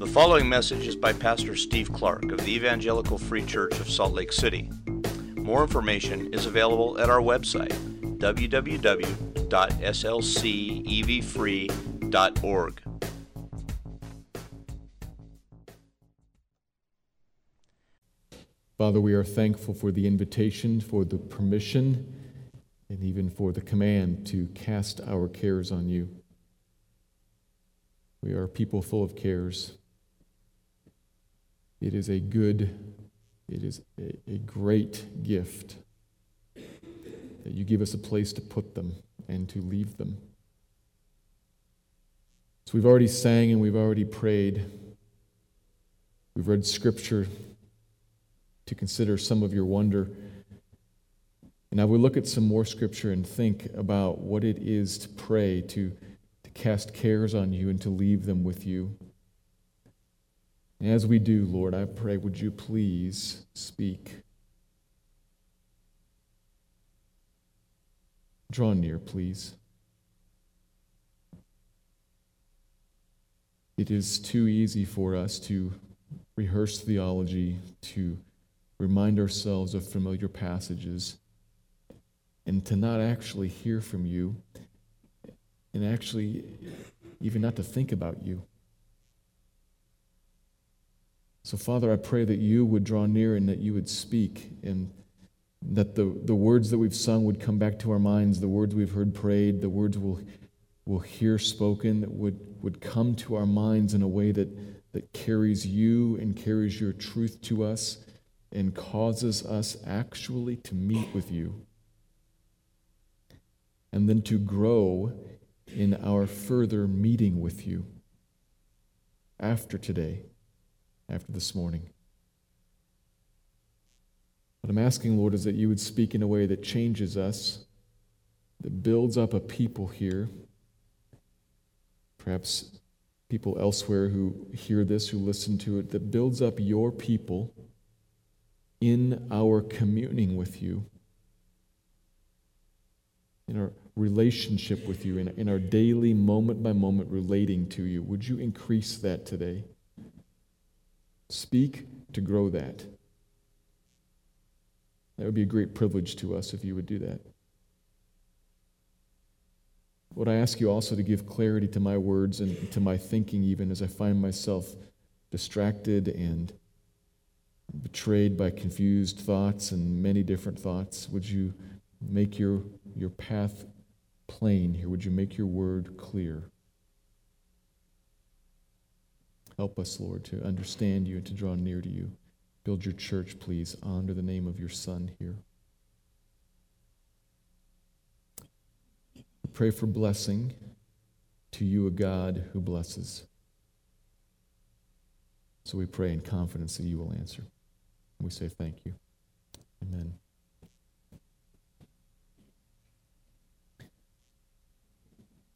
The following message is by Pastor Steve Clark of the Evangelical Free Church of Salt Lake City. More information is available at our website, www.slcevfree.org. Father, we are thankful for the invitation, for the permission, and even for the command to cast our cares on you. We are people full of cares. It is a good, it is a, a great gift that you give us a place to put them and to leave them. So we've already sang and we've already prayed. We've read scripture to consider some of your wonder. And I will look at some more scripture and think about what it is to pray, to, to cast cares on you, and to leave them with you. As we do, Lord, I pray, would you please speak? Draw near, please. It is too easy for us to rehearse theology, to remind ourselves of familiar passages, and to not actually hear from you, and actually even not to think about you. So, Father, I pray that you would draw near and that you would speak, and that the, the words that we've sung would come back to our minds, the words we've heard prayed, the words we'll, we'll hear spoken that would, would come to our minds in a way that, that carries you and carries your truth to us and causes us actually to meet with you and then to grow in our further meeting with you after today, after this morning. What I'm asking, Lord, is that you would speak in a way that changes us, that builds up a people here, perhaps people elsewhere who hear this, who listen to it, that builds up your people in our communing with you, in our relationship with you, in, in our daily moment by moment relating to you. Would you increase that today? Speak to grow that. That would be a great privilege to us if you would do that. Would I ask you also to give clarity to my words and to my thinking, even as I find myself distracted and betrayed by confused thoughts and many different thoughts. Would you make your, your path plain here? Would you make your word clear? Help us, Lord, to understand you and to draw near to you. Build your church, please, under the name of your Son here. Pray for blessing to you, a God who blesses. So we pray in confidence that you will answer. And we say thank you. Amen.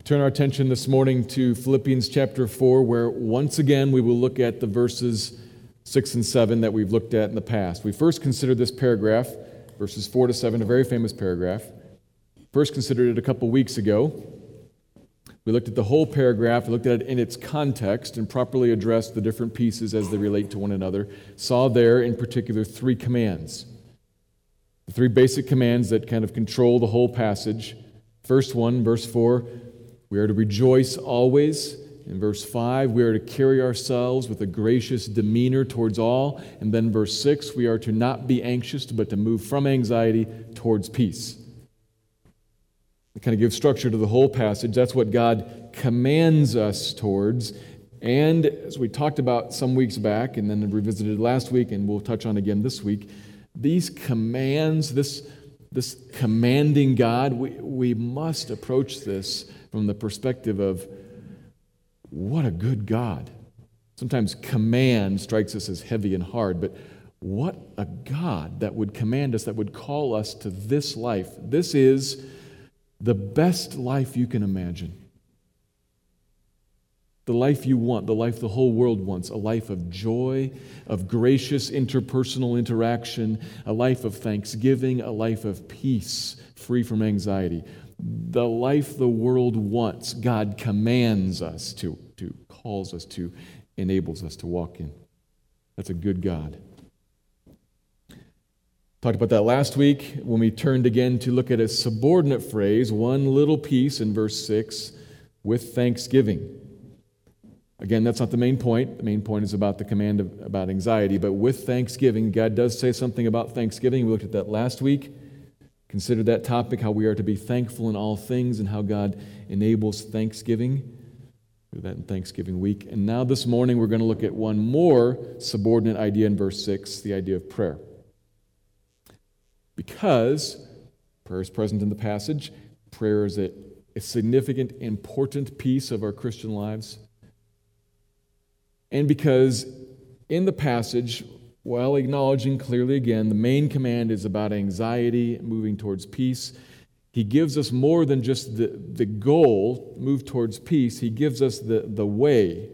Turn our attention this morning to Philippians chapter 4, where once again we will look at the verses 6 and 7 that we've looked at in the past. We first considered this paragraph, verses 4 to 7, a very famous paragraph. First considered it a couple weeks ago. We looked at the whole paragraph, looked at it in its context, and properly addressed the different pieces as they relate to one another. Saw there, in particular, three commands. The three basic commands that kind of control the whole passage. First one, verse 4, we are to rejoice always. In verse 5, we are to carry ourselves with a gracious demeanor towards all. And then verse 6, we are to not be anxious, but to move from anxiety towards peace It kind of gives structure to the whole passage. That's what God commands us towards. And as we talked about some weeks back and then revisited last week, and we'll touch on again this week, these commands, this, this commanding God, we, we must approach this from the perspective of what a good God. Sometimes command strikes us as heavy and hard, but what a God that would command us, that would call us to this life. This is the best life you can imagine. The life you want, the life the whole world wants, a life of joy, of gracious interpersonal interaction, a life of thanksgiving, a life of peace, free from anxiety. The life the world wants, God commands us to, to calls us to. enables us to walk in. That's a good God. Talked about that last week when we turned again to look at a subordinate phrase, one little piece in verse 6, with thanksgiving. Again, that's not the main point. The main point is about the command of, about anxiety. But with thanksgiving, God does say something about thanksgiving. We looked at that last week. Considered that topic, how we are to be thankful in all things and how God enables thanksgiving. Do that in Thanksgiving week. And now this morning, we're going to look at one more subordinate idea in verse 6 the idea of prayer. Because prayer is present in the passage, prayer is a, a significant, important piece of our Christian lives. And because in the passage, while acknowledging clearly again, the main command is about anxiety, moving towards peace, he gives us more than just the, the goal, move towards peace. He gives us the, the way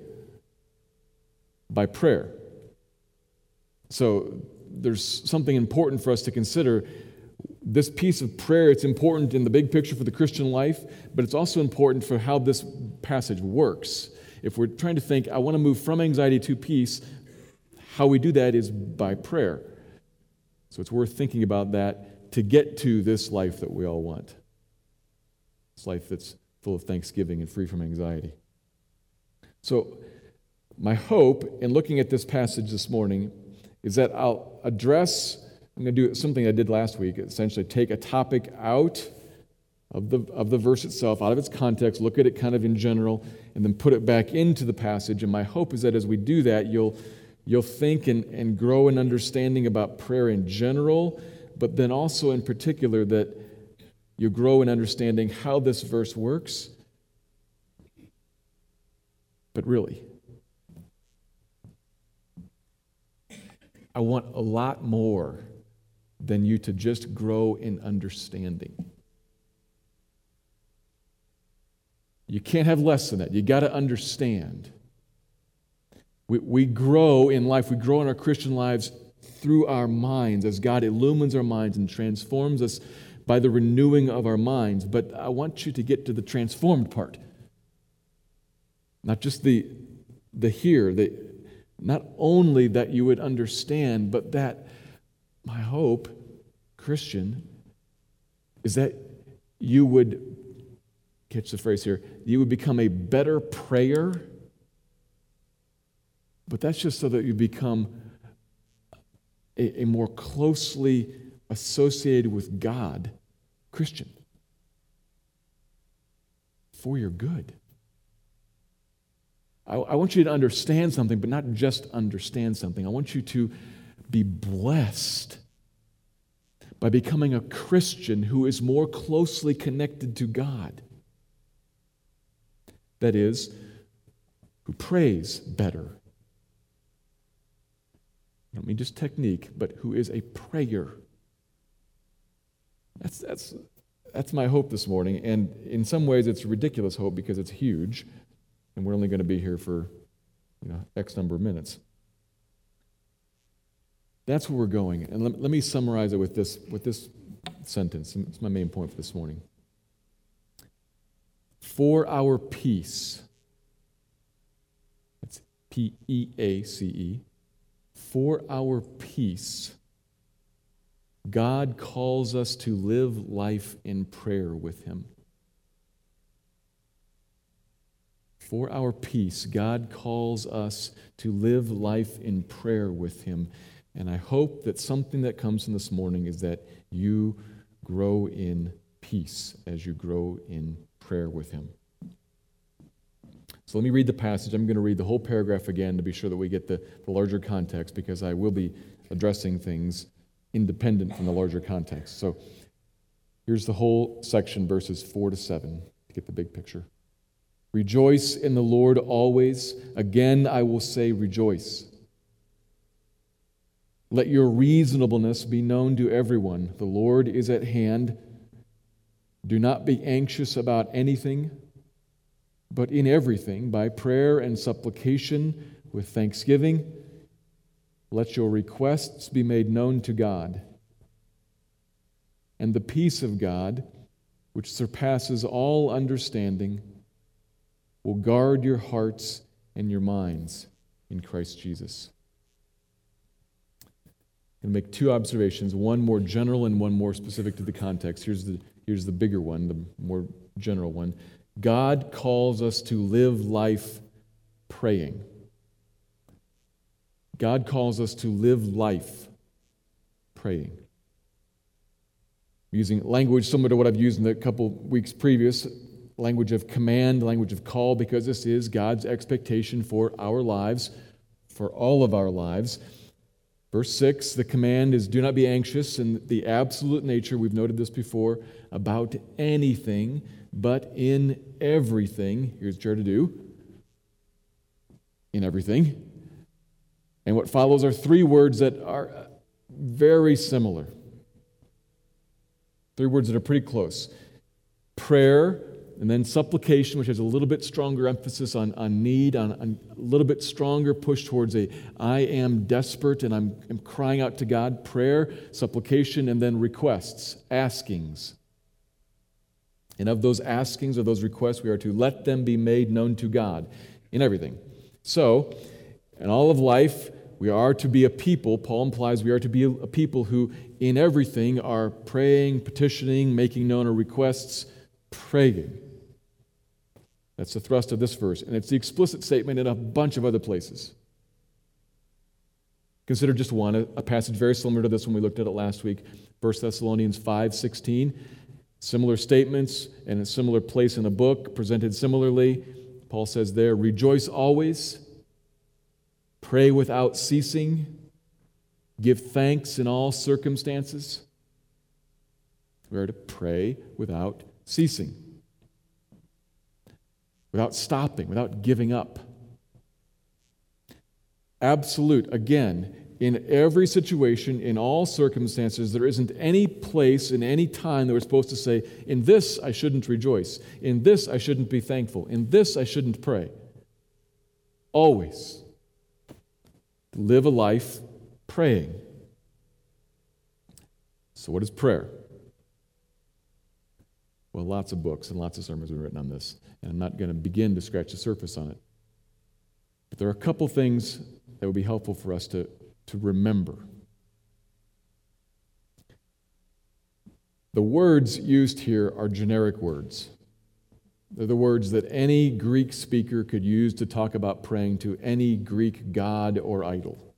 by prayer. So there's something important for us to consider. This piece of prayer, it's important in the big picture for the Christian life, but it's also important for how this passage works if we're trying to think, I want to move from anxiety to peace, how we do that is by prayer. So it's worth thinking about that to get to this life that we all want. This life that's full of thanksgiving and free from anxiety. So, my hope in looking at this passage this morning is that I'll address, I'm going to do something I did last week, essentially take a topic out of the, of the verse itself, out of its context, look at it kind of in general, and then put it back into the passage. And my hope is that as we do that, you'll, you'll think and, and grow in understanding about prayer in general, but then also in particular that you grow in understanding how this verse works. But really, I want a lot more than you to just grow in understanding. You can't have less than that. You got to understand. We, we grow in life, we grow in our Christian lives through our minds as God illumines our minds and transforms us by the renewing of our minds. But I want you to get to the transformed part. Not just the, the here, the, not only that you would understand, but that my hope, Christian, is that you would catch the phrase here, you would become a better prayer. But that's just so that you become a, a more closely associated with God Christian for your good. I, I want you to understand something, but not just understand something. I want you to be blessed by becoming a Christian who is more closely connected to God. That is, who prays better. I don't mean just technique, but who is a prayer. That's, that's, that's my hope this morning. And in some ways, it's ridiculous hope because it's huge, and we're only going to be here for you know, X number of minutes. That's where we're going. And let, let me summarize it with this, with this sentence. It's my main point for this morning for our peace. That's P E A C E. For our peace, God calls us to live life in prayer with Him. For our peace, God calls us to live life in prayer with Him. And I hope that something that comes in this morning is that you grow in peace as you grow in prayer with Him. So let me read the passage. I'm going to read the whole paragraph again to be sure that we get the, the larger context because I will be addressing things independent from the larger context. So here's the whole section, verses 4 to 7, to get the big picture. Rejoice in the Lord always. Again, I will say, rejoice. Let your reasonableness be known to everyone. The Lord is at hand. Do not be anxious about anything, but in everything, by prayer and supplication with thanksgiving, let your requests be made known to God. And the peace of God, which surpasses all understanding, will guard your hearts and your minds in Christ Jesus. I'm going to make two observations, one more general and one more specific to the context. Here's the, here's the bigger one, the more general one. God calls us to live life praying. God calls us to live life praying. Using language similar to what I've used in the couple weeks previous language of command, language of call, because this is God's expectation for our lives, for all of our lives. Verse 6, the command is do not be anxious in the absolute nature, we've noted this before, about anything, but in everything. Here's chair to do. In everything. And what follows are three words that are uh, very similar. Three words that are pretty close prayer, and then supplication, which has a little bit stronger emphasis on, on need, on, on a little bit stronger push towards a I am desperate and I'm, I'm crying out to God. Prayer, supplication, and then requests, askings. And of those askings, or those requests, we are to let them be made known to God in everything. So, in all of life, we are to be a people, Paul implies we are to be a people who, in everything, are praying, petitioning, making known our requests, praying. That's the thrust of this verse, and it's the explicit statement in a bunch of other places. Consider just one, a passage very similar to this one we looked at it last week, 1 Thessalonians 5 16. Similar statements and a similar place in the book, presented similarly. Paul says there, rejoice always, pray without ceasing, give thanks in all circumstances. We are to pray without ceasing without stopping, without giving up. Absolute, again, in every situation, in all circumstances, there isn't any place in any time that we're supposed to say, in this I shouldn't rejoice, in this I shouldn't be thankful, in this I shouldn't pray. Always live a life praying. So, what is prayer? Well, lots of books and lots of sermons have been written on this, and I'm not going to begin to scratch the surface on it. But there are a couple things that would be helpful for us to, to remember. The words used here are generic words. They're the words that any Greek speaker could use to talk about praying to any Greek god or idol.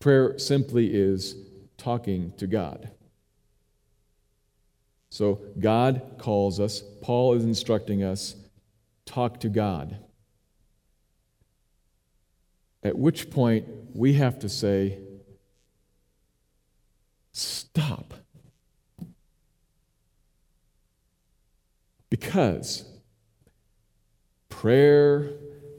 Prayer simply is talking to God. So God calls us, Paul is instructing us, talk to God. At which point we have to say, stop. Because prayer,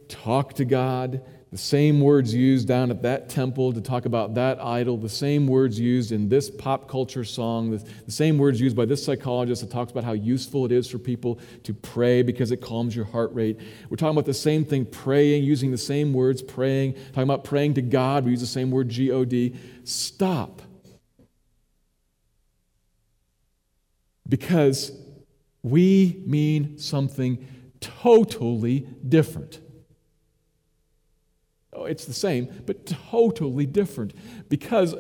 talk to God, the same words used down at that temple to talk about that idol, the same words used in this pop culture song, the, same words used by this psychologist that talks about how useful it is for people to pray because it calms your heart rate. We're talking about the same thing, praying, using the same words, praying, talking about praying to God, we use the same word, G O D. Stop. Because we mean something totally different. Oh, it's the same, but totally different because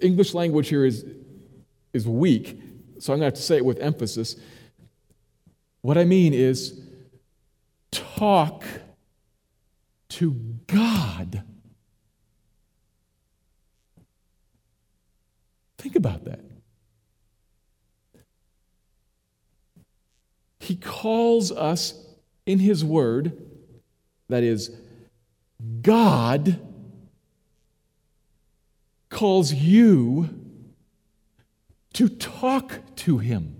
English language here is, is weak, so I'm going to have to say it with emphasis. What I mean is talk to God. Think about that. He calls us in His Word that is, God calls you to talk to Him.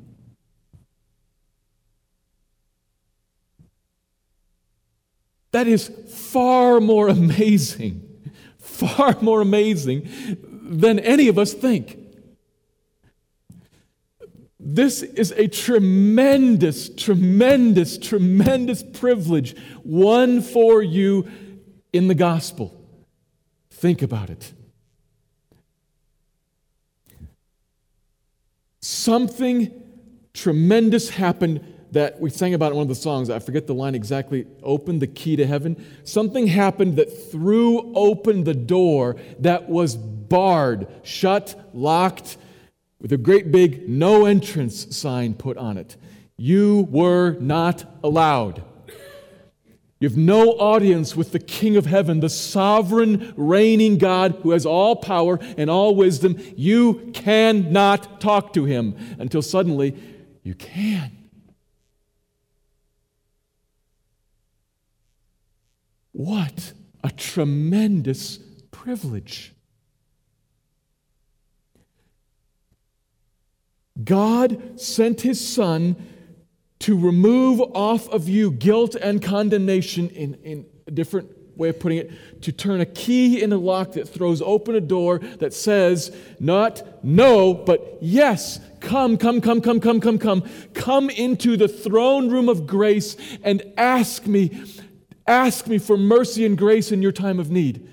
That is far more amazing, far more amazing than any of us think. This is a tremendous, tremendous, tremendous privilege, won for you in the gospel. Think about it. Something tremendous happened that we sang about in one of the songs. I forget the line exactly. Open the key to heaven. Something happened that threw open the door that was barred, shut, locked, with a great big no entrance sign put on it. You were not allowed. You have no audience with the King of heaven, the sovereign, reigning God who has all power and all wisdom. You cannot talk to him until suddenly you can. What a tremendous privilege. God sent his Son to remove off of you guilt and condemnation in, in a different way of putting it, to turn a key in a lock that throws open a door that says, not no, but yes, come, come, come, come, come, come, come. Come into the throne room of grace and ask me, ask me for mercy and grace in your time of need.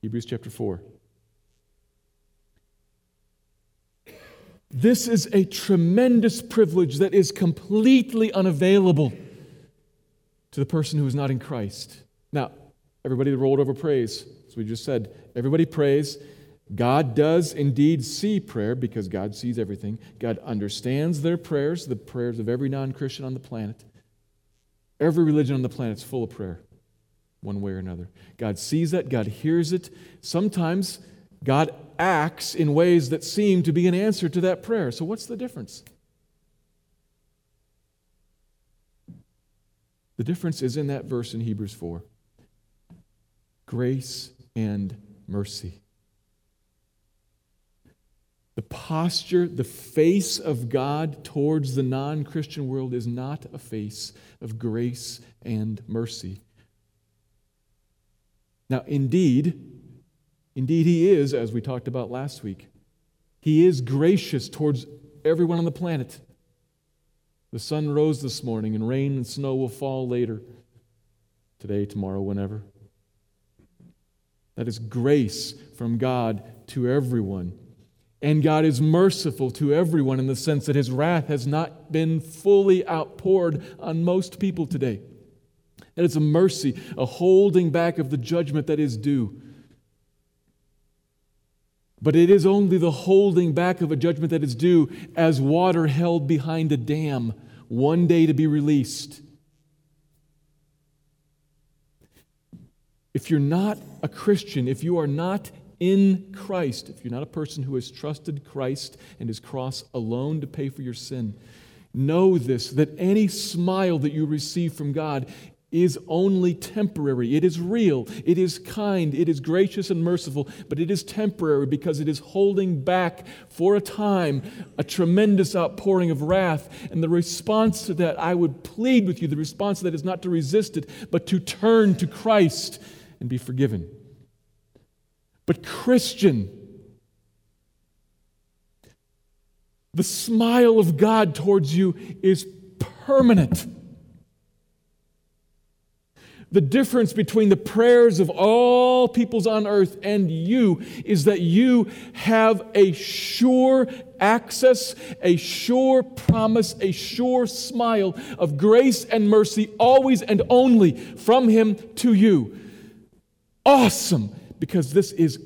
Hebrews chapter 4. This is a tremendous privilege that is completely unavailable to the person who is not in Christ. Now, everybody rolled over praise, as we just said. Everybody prays. God does indeed see prayer because God sees everything. God understands their prayers, the prayers of every non Christian on the planet. Every religion on the planet is full of prayer, one way or another. God sees that, God hears it. Sometimes God acts in ways that seem to be an answer to that prayer. So, what's the difference? The difference is in that verse in Hebrews 4 grace and mercy. The posture, the face of God towards the non Christian world is not a face of grace and mercy. Now, indeed, Indeed, He is, as we talked about last week. He is gracious towards everyone on the planet. The sun rose this morning, and rain and snow will fall later. Today, tomorrow, whenever. That is grace from God to everyone. And God is merciful to everyone in the sense that His wrath has not been fully outpoured on most people today. That it's a mercy, a holding back of the judgment that is due. But it is only the holding back of a judgment that is due as water held behind a dam, one day to be released. If you're not a Christian, if you are not in Christ, if you're not a person who has trusted Christ and his cross alone to pay for your sin, know this that any smile that you receive from God is only temporary. It is real, it is kind, it is gracious and merciful, but it is temporary because it is holding back for a time a tremendous outpouring of wrath. And the response to that, I would plead with you, the response to that is not to resist it, but to turn to Christ and be forgiven. But, Christian, the smile of God towards you is permanent. The difference between the prayers of all peoples on earth and you is that you have a sure access, a sure promise, a sure smile of grace and mercy always and only from Him to you. Awesome, because this is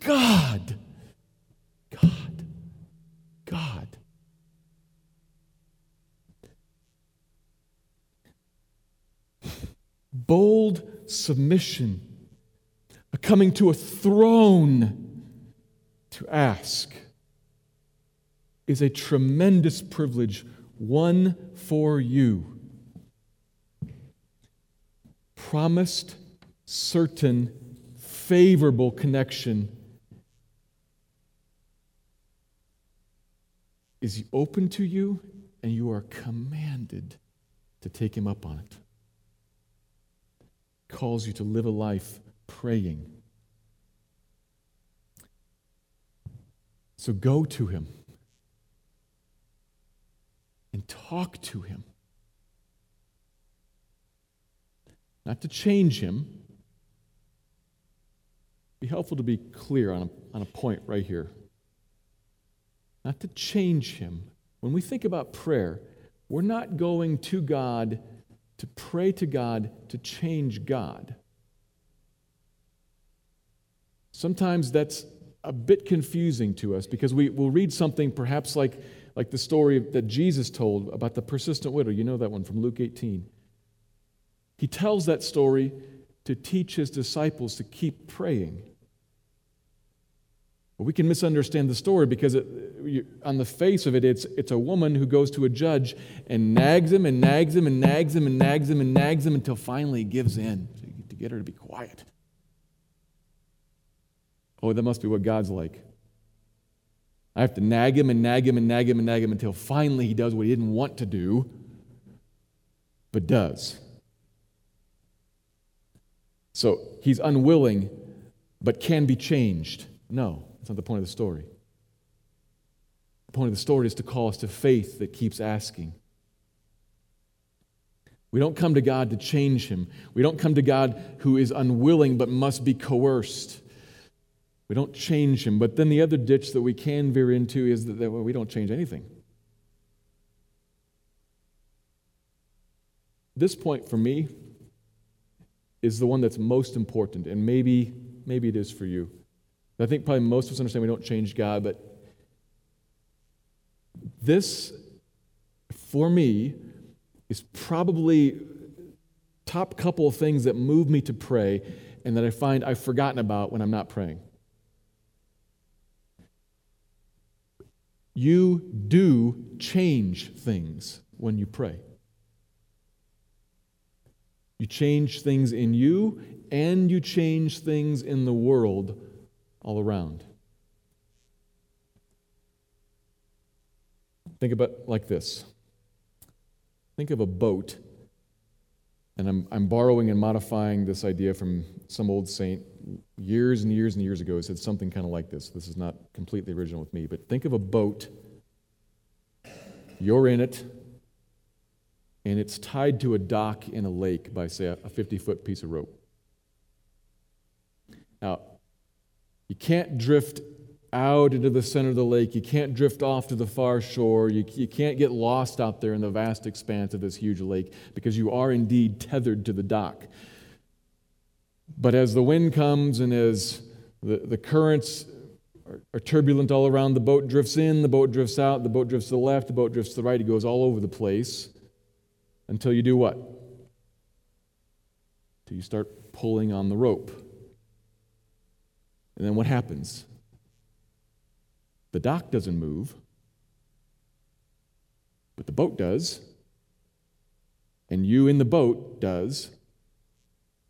God. God. Bold submission, a coming to a throne to ask, is a tremendous privilege, won for you. Promised, certain, favorable connection is open to you, and you are commanded to take him up on it calls you to live a life praying. So go to him and talk to him. Not to change him. Be helpful to be clear on a, on a point right here. Not to change him. When we think about prayer, we're not going to God to pray to God to change God. Sometimes that's a bit confusing to us because we will read something perhaps like, like the story that Jesus told about the persistent widow. You know that one from Luke 18. He tells that story to teach his disciples to keep praying. But we can misunderstand the story because it, on the face of it, it's, it's a woman who goes to a judge and nags him and nags him and nags him and nags him and nags him until finally he gives in to get her to be quiet. Oh, that must be what God's like. I have to nag him and nag him and nag him and nag him until finally he does what he didn't want to do, but does. So he's unwilling, but can be changed. No, that's not the point of the story. The point of the story is to call us to faith that keeps asking. We don't come to God to change him. We don't come to God who is unwilling but must be coerced. We don't change him. But then the other ditch that we can veer into is that, well, we don't change anything. This point for me is the one that's most important, and maybe, maybe it is for you. I think probably most of us understand we don't change God, but this, for me, is probably top couple of things that move me to pray and that I find I've forgotten about when I'm not praying. You do change things when you pray. You change things in you and you change things in the world all around. Think about like this. Think of a boat, and I'm, I'm borrowing and modifying this idea from some old saint years and years and years ago who said something kind of like this. This is not completely original with me, but think of a boat. You're in it, and it's tied to a dock in a lake by, say, a 50 foot piece of rope. Now, you can't drift out into the center of the lake. You can't drift off to the far shore. You, you can't get lost out there in the vast expanse of this huge lake because you are indeed tethered to the dock. But as the wind comes and as the, the currents are, are turbulent all around, the boat drifts in, the boat drifts out, the boat drifts to the left, the boat drifts to the right. It goes all over the place until you do what? Until you start pulling on the rope. And then what happens? The dock doesn't move, but the boat does. And you in the boat does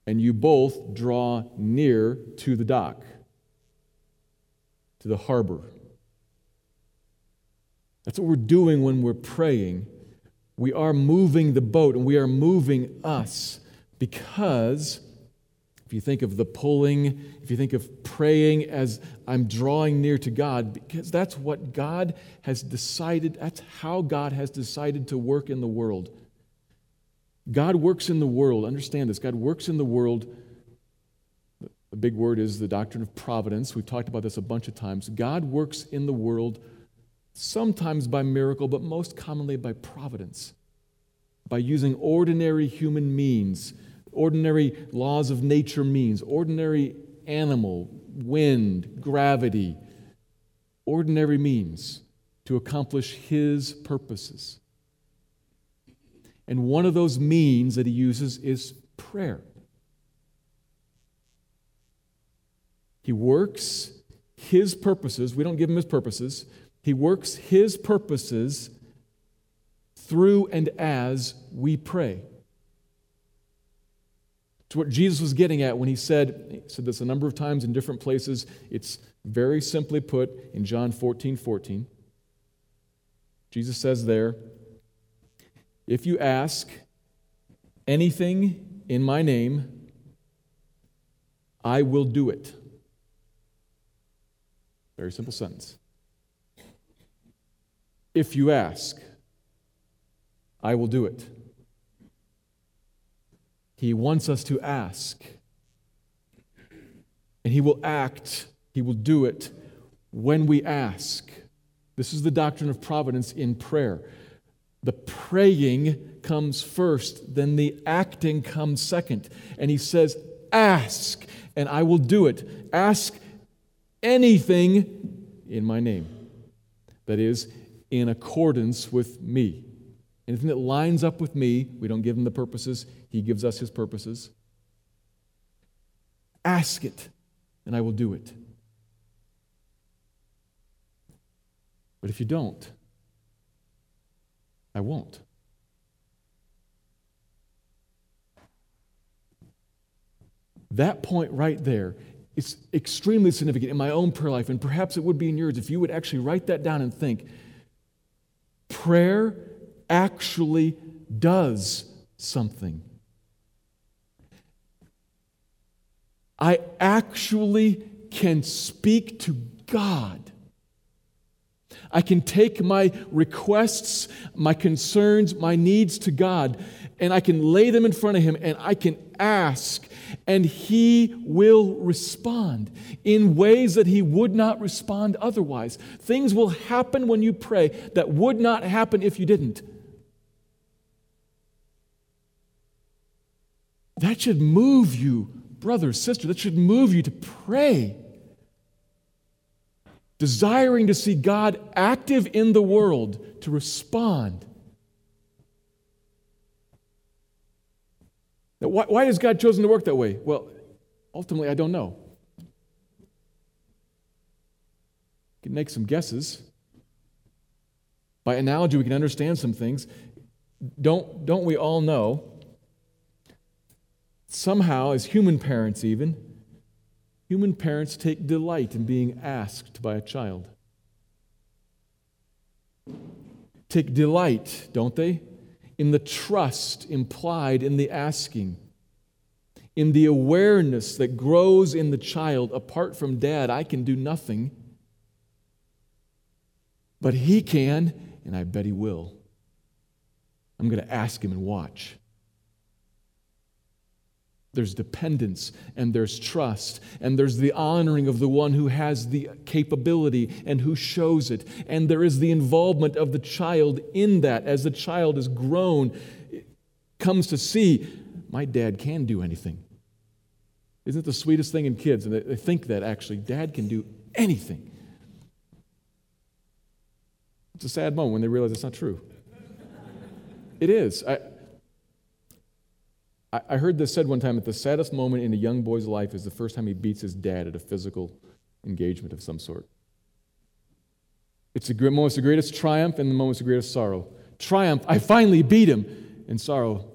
and you both draw near to the dock, to the harbor. That's what we're doing when we're praying. We are moving the boat and we are moving us because you think of the pulling, if you think of praying as I'm drawing near to God, because that's what God has decided, that's how God has decided to work in the world. God works in the world. Understand this. God works in the world. The big word is the doctrine of providence. We've talked about this a bunch of times. God works in the world sometimes by miracle, but most commonly by providence, by using ordinary human means, ordinary laws of nature means, ordinary animal, wind, gravity, ordinary means to accomplish His purposes. And one of those means that he uses is prayer. He works his purposes. We don't give him his purposes. He works his purposes through and as we pray. It's what Jesus was getting at when he said, he said this a number of times in different places. It's very simply put in John 14 14. Jesus says there, if you ask anything in my name, I will do it. Very simple sentence. If you ask, I will do it. He wants us to ask. And He will act, He will do it when we ask. This is the doctrine of providence in prayer. The praying comes first, then the acting comes second. And he says, Ask, and I will do it. Ask anything in my name. That is, in accordance with me. Anything that lines up with me, we don't give him the purposes, he gives us his purposes. Ask it, and I will do it. But if you don't, I won't. That point right there is extremely significant in my own prayer life, and perhaps it would be in yours if you would actually write that down and think prayer actually does something. I actually can speak to God. I can take my requests, my concerns, my needs to God, and I can lay them in front of Him and I can ask, and He will respond in ways that He would not respond otherwise. Things will happen when you pray that would not happen if you didn't. That should move you, brother, sister, that should move you to pray desiring to see God active in the world to respond. Now, why, why has God chosen to work that way? Well, ultimately, I don't know. You can make some guesses. By analogy, we can understand some things. Don't, don't we all know? Somehow, as human parents, even, Human parents take delight in being asked by a child. Take delight, don't they, in the trust implied in the asking, in the awareness that grows in the child apart from dad, I can do nothing. But he can, and I bet he will. I'm going to ask him and watch. There's dependence and there's trust and there's the honoring of the one who has the capability and who shows it. And there is the involvement of the child in that as the child is grown, comes to see, my dad can do anything. Isn't it the sweetest thing in kids? And they think that actually, dad can do anything. It's a sad moment when they realize it's not true. It is. I, I heard this said one time that the saddest moment in a young boy's life is the first time he beats his dad at a physical engagement of some sort. It's the moment's the greatest triumph and the moment's the greatest sorrow. Triumph, I finally beat him. And sorrow,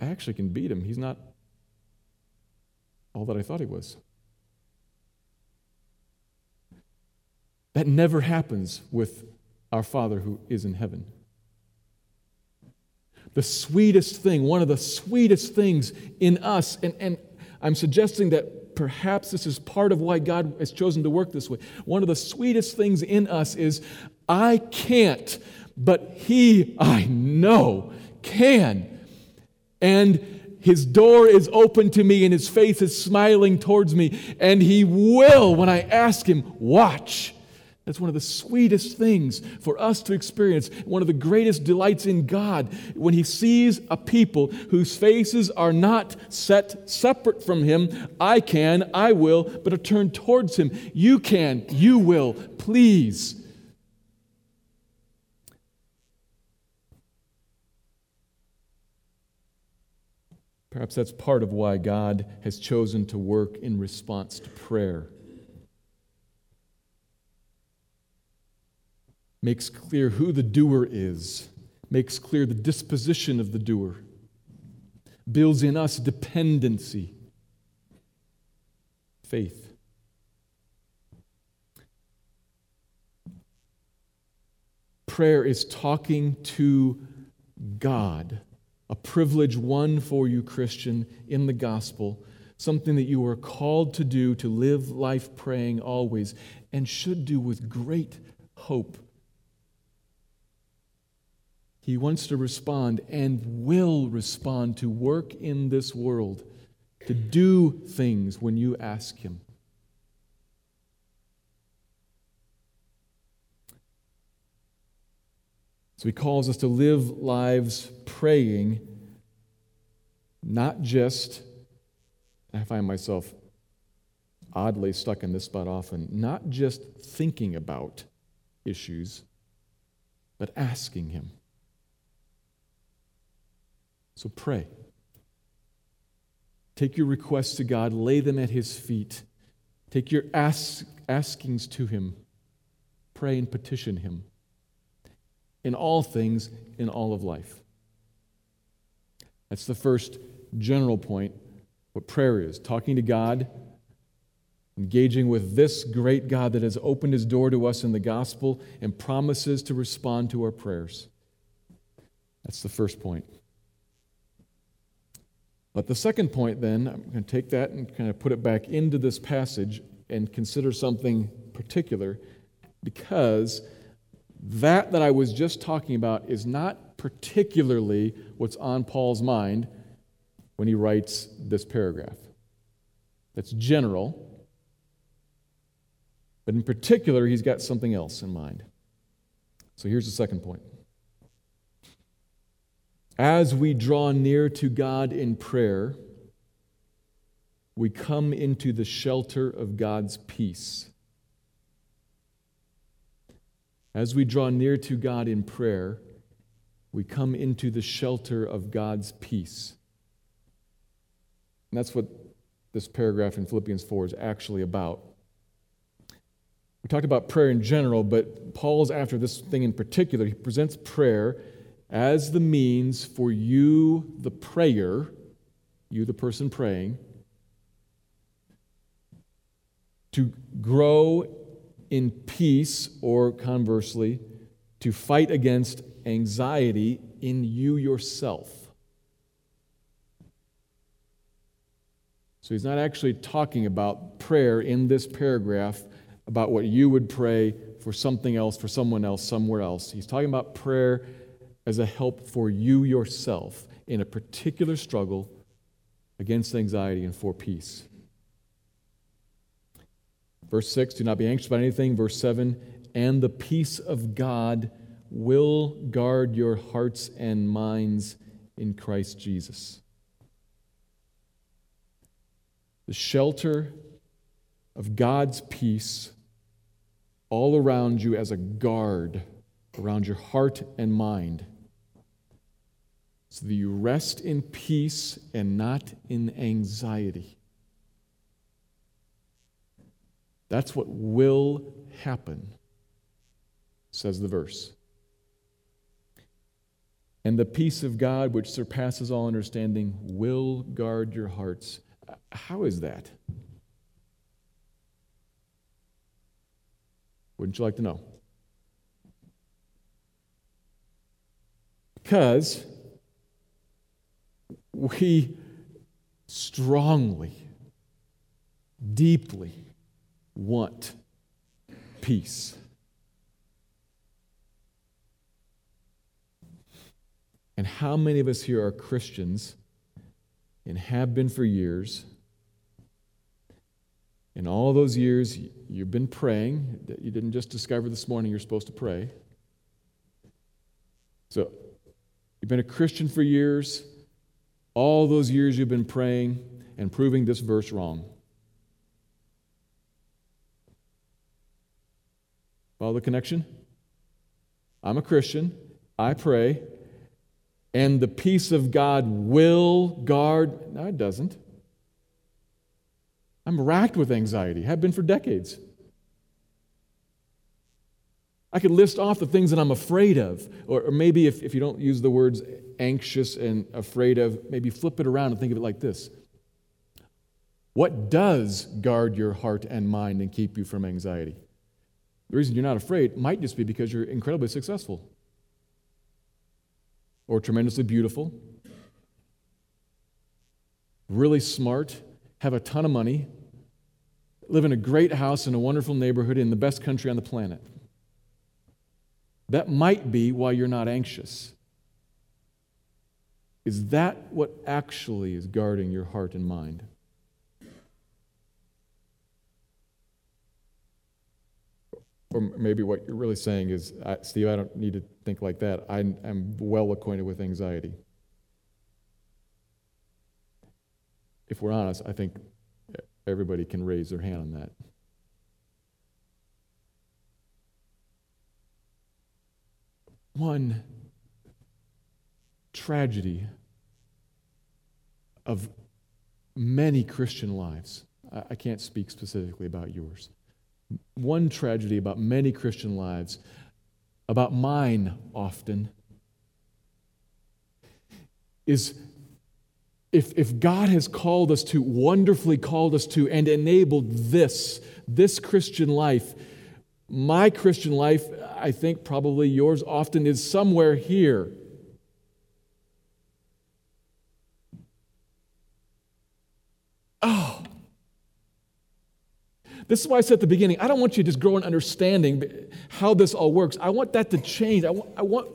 I actually can beat him. He's not all that I thought he was. That never happens with our Father who is in heaven the sweetest thing, one of the sweetest things in us. And, and I'm suggesting that perhaps this is part of why God has chosen to work this way. One of the sweetest things in us is I can't, but He, I know, can. And His door is open to me and His face is smiling towards me. And He will, when I ask Him, watch that's one of the sweetest things for us to experience. One of the greatest delights in God when He sees a people whose faces are not set separate from Him. I can, I will, but are turned towards Him. You can, you will, please. Perhaps that's part of why God has chosen to work in response to prayer. Makes clear who the doer is, makes clear the disposition of the doer, builds in us dependency, faith. Prayer is talking to God, a privilege won for you, Christian, in the gospel, something that you are called to do, to live life praying always, and should do with great hope he wants to respond and will respond to work in this world, to do things when you ask Him. So he calls us to live lives praying, not just, I find myself oddly stuck in this spot often, not just thinking about issues, but asking Him. So pray. Take your requests to God, lay them at His feet. Take your ask, askings to Him. Pray and petition Him in all things, in all of life. That's the first general point what prayer is talking to God, engaging with this great God that has opened his door to us in the gospel and promises to respond to our prayers. That's the first point. But the second point, then, I'm going to take that and kind of put it back into this passage and consider something particular because that that I was just talking about is not particularly what's on Paul's mind when he writes this paragraph. That's general, but in particular, he's got something else in mind. So here's the second point. As we draw near to God in prayer, we come into the shelter of God's peace. As we draw near to God in prayer, we come into the shelter of God's peace. And that's what this paragraph in Philippians 4 is actually about. We talked about prayer in general, but Paul's after this thing in particular. He presents prayer as the means for you, the prayer, you, the person praying, to grow in peace, or conversely, to fight against anxiety in you yourself. So he's not actually talking about prayer in this paragraph about what you would pray for something else, for someone else, somewhere else. He's talking about prayer as a help for you yourself in a particular struggle against anxiety and for peace. Verse 6 Do not be anxious about anything. Verse 7 And the peace of God will guard your hearts and minds in Christ Jesus. The shelter of God's peace all around you as a guard around your heart and mind so that you rest in peace and not in anxiety. That's what will happen, says the verse. And the peace of God, which surpasses all understanding, will guard your hearts. How is that? Wouldn't you like to know? Because we strongly, deeply want peace. And how many of us here are Christians and have been for years? In all those years, you've been praying. that You didn't just discover this morning you're supposed to pray. So, you've been a Christian for years. All those years you've been praying and proving this verse wrong. Follow the connection? I'm a Christian. I pray. And the peace of God will guard. No, it doesn't. I'm racked with anxiety, have been for decades. I could list off the things that I'm afraid of. Or, or, maybe if, if you don't use the words anxious and afraid of, maybe flip it around and think of it like this What does guard your heart and mind and keep you from anxiety? The reason you're not afraid might just be because you're incredibly successful or tremendously beautiful, really smart, have a ton of money, live in a great house in a wonderful neighborhood in the best country on the planet. That might be why you're not anxious. Is that what actually is guarding your heart and mind? or maybe what you're really saying is, Steve, I don't need to think like that. I, I'm well acquainted with anxiety. If we're honest, I think everybody can raise their hand on that. One tragedy of many Christian lives. I can't speak specifically about yours. One tragedy about many Christian lives, about mine often, is if, if God has called us to, wonderfully called us to, and enabled this, this Christian life, my Christian life, I think probably yours often is somewhere here. Oh. This is why I said at the beginning, I don't want you to just grow in understanding how this all works. I want that to change. I want, I want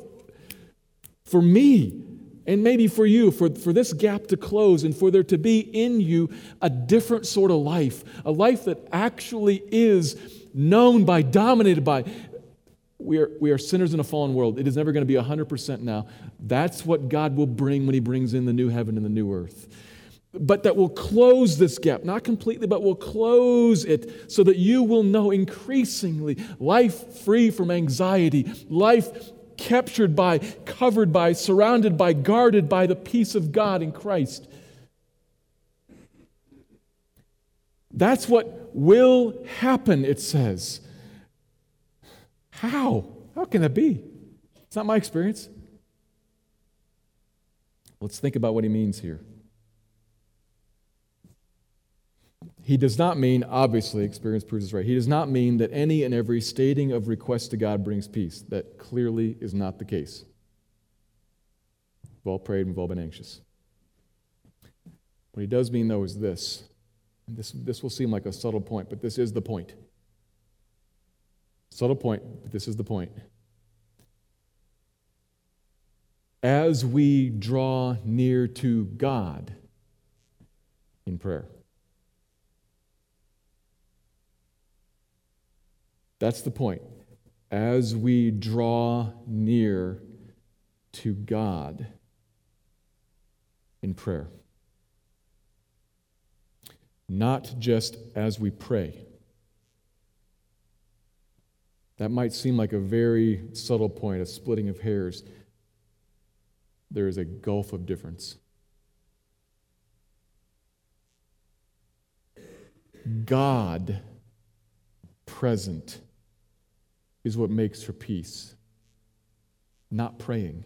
for me, and maybe for you, for, for this gap to close and for there to be in you a different sort of life, a life that actually is known by, dominated by. We are, we are sinners in a fallen world. It is never going to be 100% now. That's what God will bring when He brings in the new heaven and the new earth. But that will close this gap, not completely, but will close it so that you will know increasingly life free from anxiety, life captured by, covered by, surrounded by, guarded by the peace of God in Christ. That's what will happen, it says. How? How can that be? It's not my experience. Let's think about what he means here. He does not mean, obviously, experience proves this right. He does not mean that any and every stating of request to God brings peace. That clearly is not the case. We've all prayed, and we've all been anxious. What he does mean, though, is this. This, this will seem like a subtle point, but this is the point. Subtle point, but this is the point. As we draw near to God in prayer, That's the point. As we draw near to God in prayer, not just as we pray. That might seem like a very subtle point, a splitting of hairs. There is a gulf of difference. God present is what makes for peace, not praying.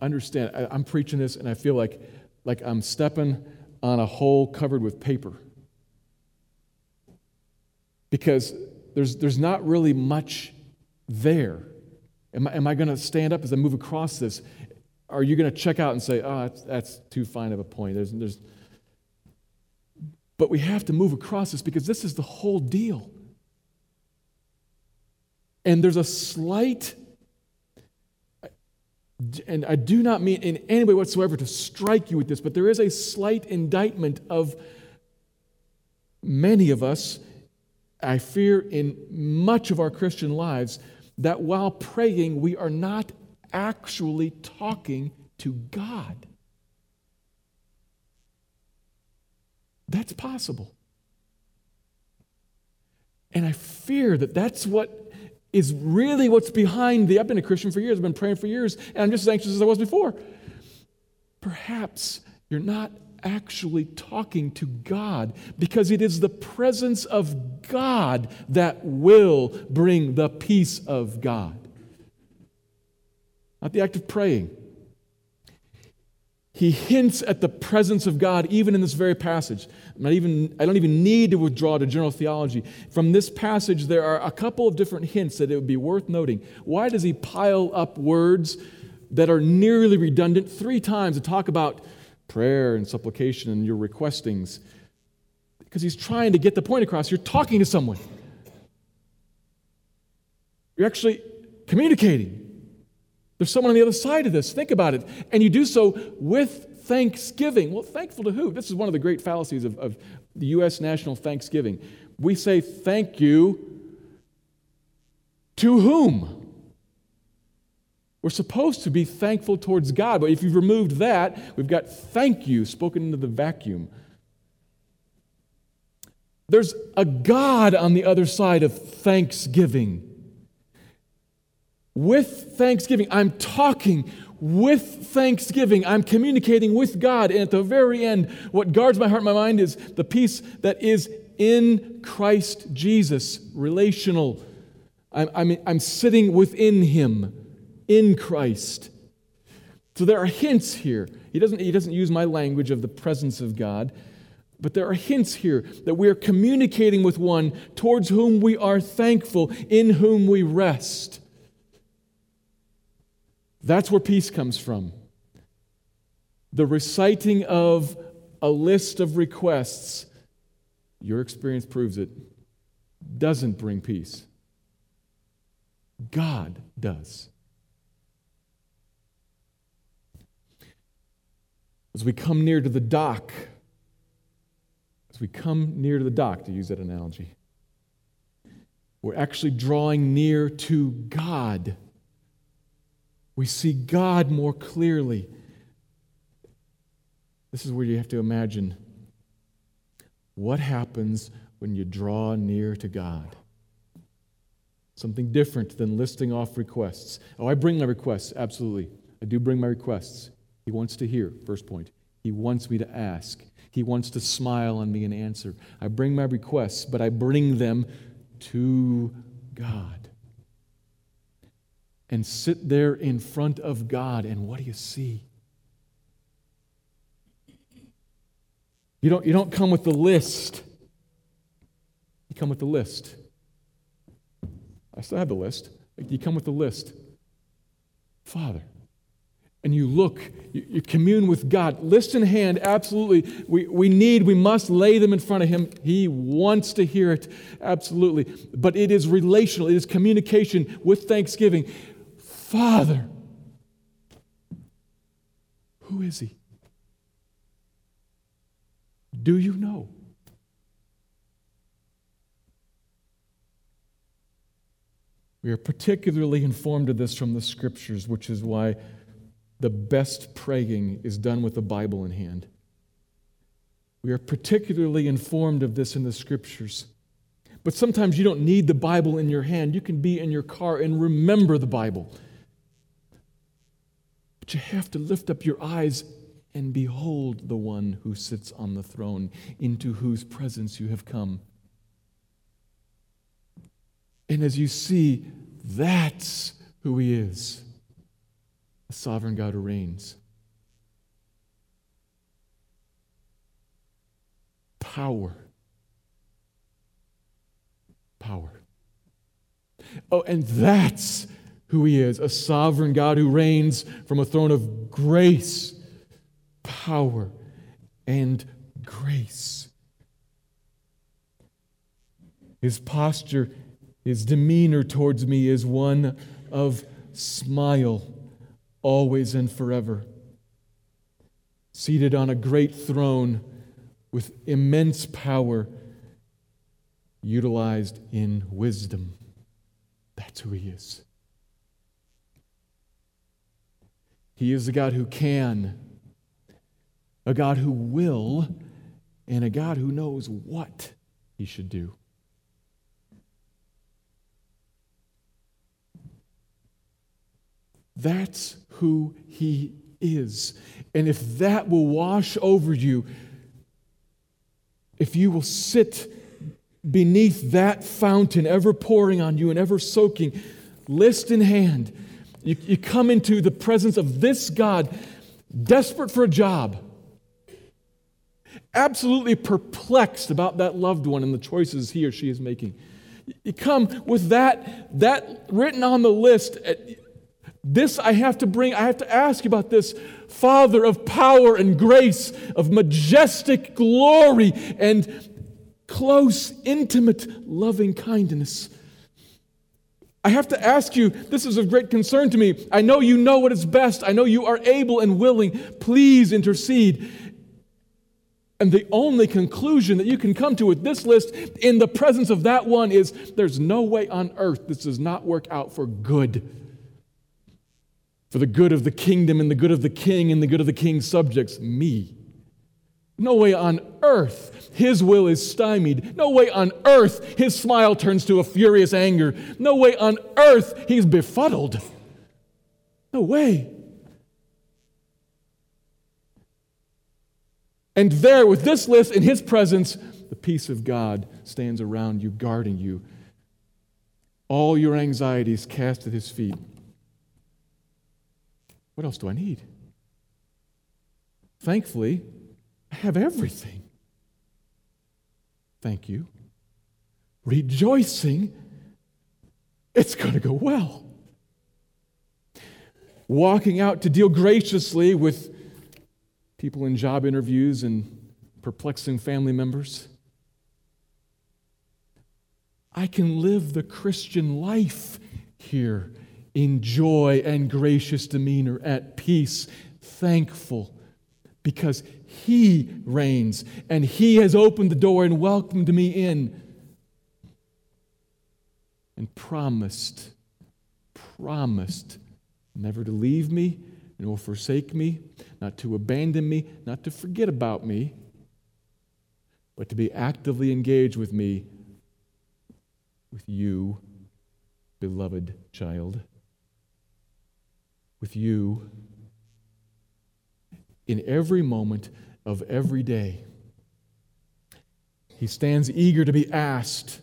Understand, I, am preaching this and I feel like, like I'm stepping on a hole covered with paper. Because there's, there's not really much there. Am I, am I going to stand up as I move across this? Are you going to check out and say, oh, that's, that's too fine of a point? There's, there's... But we have to move across this because this is the whole deal. And there's a slight, and I do not mean in any way whatsoever to strike you with this, but there is a slight indictment of many of us, I fear, in much of our Christian lives, that while praying, we are not actually talking to God. That's possible. And I fear that that's what is really what's behind the. I've been a Christian for years, I've been praying for years, and I'm just as anxious as I was before. Perhaps you're not actually talking to God because it is the presence of God that will bring the peace of God not the act of praying. He hints at the presence of God even in this very passage. I'm not even, I don't even need to withdraw to general theology. From this passage, there are a couple of different hints that it would be worth noting. Why does he pile up words that are nearly redundant three times to talk about prayer and supplication and your requestings? Because he's trying to get the point across. You're talking to someone, you're actually communicating. There's someone on the other side of this. Think about it. And you do so with thanksgiving. Well, thankful to who? This is one of the great fallacies of, of the U.S. national Thanksgiving. We say thank you to whom? We're supposed to be thankful towards God, but if you've removed that, we've got thank you spoken into the vacuum. There's a God on the other side of thanksgiving. With thanksgiving, I'm talking with thanksgiving. I'm communicating with God. And at the very end, what guards my heart my mind is the peace that is in Christ Jesus, relational. I'm, I'm, I'm sitting within Him, in Christ. So there are hints here. He doesn't, he doesn't use my language of the presence of God, but there are hints here that we are communicating with one towards whom we are thankful, in whom we rest. That's where peace comes from. The reciting of a list of requests, your experience proves it, doesn't bring peace. God does. As we come near to the dock, as we come near to the dock, to use that analogy, we're actually drawing near to God. We see God more clearly. This is where you have to imagine what happens when you draw near to God. Something different than listing off requests. Oh, I bring my requests, absolutely. I do bring my requests. He wants to hear, first point. He wants me to ask. He wants to smile on me and answer. I bring my requests, but I bring them to God. And sit there in front of God, and what do you see? You don't, you don't come with the list. You come with the list. I still have the list. You come with the list. Father, and you look, you, you, commune with God. List in hand, absolutely. We, we need, we must lay them in front of Him. He wants to hear it, absolutely. But it is relational, it is communication with thanksgiving. Father, who is He? Do you know? We are particularly informed of this from the scriptures, which is why the best praying is done with the Bible in hand. We are particularly informed of this in the scriptures. But sometimes you don't need the Bible in your hand. You can be in your car and remember the Bible. But you have to lift up your eyes and behold the one who sits on the throne, into whose presence you have come. And as you see, that's who he is a sovereign God who reigns. Power. Power. Oh, and that's who he is a sovereign God who reigns from a throne of grace, power, and grace. His posture, his demeanor towards me is one of smile always and forever. Seated on a great throne with immense power, utilized in wisdom. That's who He is. He is a God who can, a God who will, and a God who knows what He should do. That's who He is. And if that will wash over you, if you will sit beneath that fountain, ever pouring on you and ever soaking, list in hand, you, you come into the presence of this God, desperate for a job, absolutely perplexed about that loved one and the choices he or she is making. You come with that, that written on the list. Uh, this I have to bring, I have to ask about this Father of power and grace, of majestic glory and close, intimate loving kindness. I have to ask you, this is of great concern to me. I know you know what is best. I know you are able and willing. Please intercede. And the only conclusion that you can come to with this list in the presence of that one is there's no way on earth this does not work out for good. For the good of the kingdom and the good of the king and the good of the king's subjects, me. No way on earth his will is stymied. No way on earth his smile turns to a furious anger. No way on earth he's befuddled. No way. And there, with this list in his presence, the peace of God stands around you, guarding you. All your anxieties cast at his feet. What else do I need? Thankfully, I have everything. Thank you. Rejoicing, it's going to go well. Walking out to deal graciously with people in job interviews and perplexing family members. I can live the Christian life here in joy and gracious demeanor, at peace, thankful, because He reigns and He has opened the door and welcomed me in and promised, promised never to leave me nor forsake me, not to abandon me, not to forget about me, but to be actively engaged with me, with you, beloved child, with you in every moment of every day. He stands eager to be asked,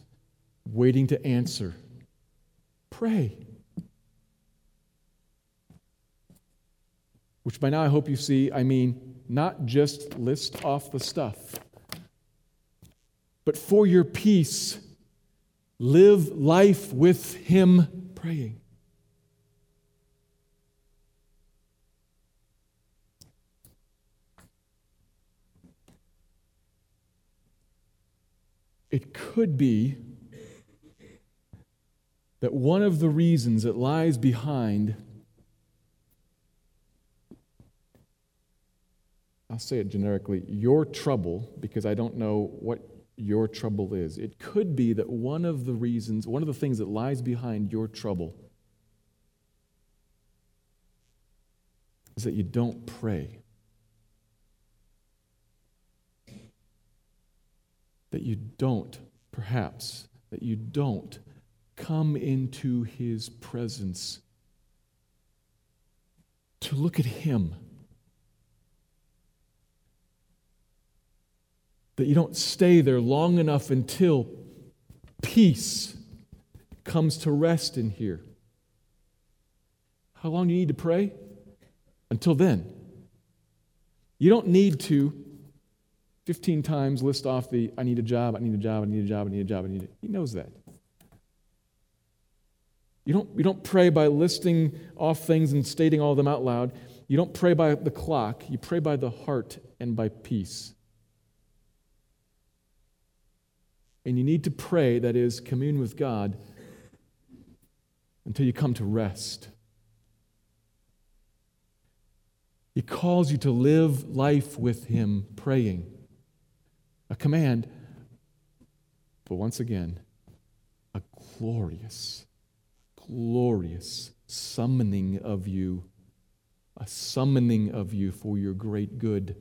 waiting to answer. Pray. Which by now I hope you see, I mean not just list off the stuff, but for your peace, live life with Him praying. It could be that one of the reasons that lies behind I'll say it generically, your trouble, because I don't know what your trouble is. It could be that one of the reasons, one of the things that lies behind your trouble is that you don't pray. That you don't, perhaps, that you don't come into his presence to look at him that you don't stay there long enough until peace comes to rest in here. How long do you need to pray? Until then. You don't need to 15 times list off the I need a job, I need a job, I need a job, I need a job, I need it. He knows that. You don't, you don't pray by listing off things and stating all of them out loud. You don't pray by the clock. You pray by the heart and by peace. And you need to pray, that is, commune with God, until you come to rest. He calls you to live life with Him, praying. A command, but once again, a glorious, glorious summoning of you, a summoning of you for your great good,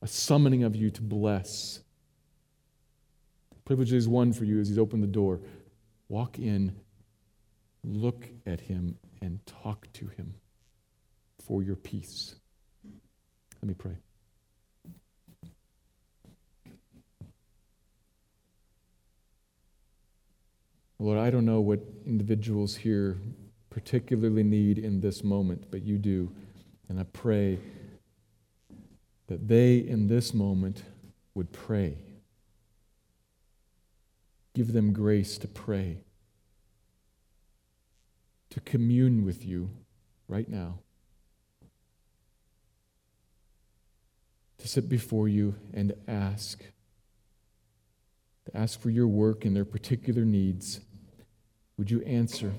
a summoning of you to bless Privilege is one for you as He's opened the door. Walk in, look at Him, and talk to Him for your peace. Let me pray. Lord, I don't know what individuals here particularly need in this moment, but you do. And I pray that they in this moment would pray Give them grace to pray, to commune with you right now, to sit before you and ask, to ask for your work in their particular needs, Would you answer?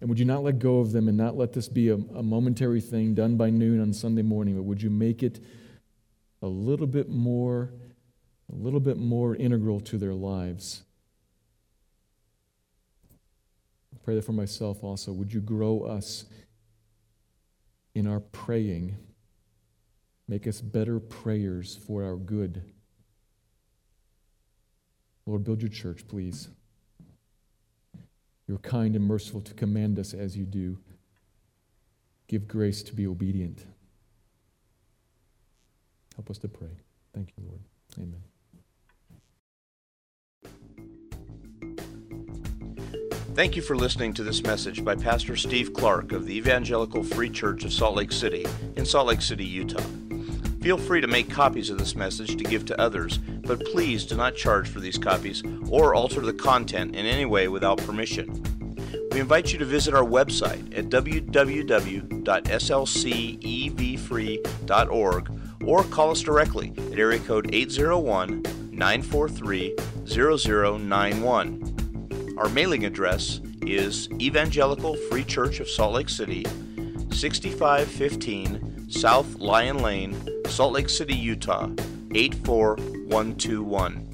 And would you not let go of them and not let this be a, a momentary thing done by noon on Sunday morning, but would you make it a little bit more, a little bit more integral to their lives? I pray that for myself also. Would you grow us in our praying? Make us better prayers for our good. Lord, build your church, please. You're kind and merciful to command us as you do. Give grace to be obedient. Help us to pray. Thank you, Lord. Amen. Thank you for listening to this message by Pastor Steve Clark of the Evangelical Free Church of Salt Lake City in Salt Lake City, Utah. Feel free to make copies of this message to give to others, but please do not charge for these copies or alter the content in any way without permission. We invite you to visit our website at www.slcevfree.org or call us directly at area code 801 943 0091. Our mailing address is Evangelical Free Church of Salt Lake City, 6515 South Lion Lane, Salt Lake City, Utah 84121.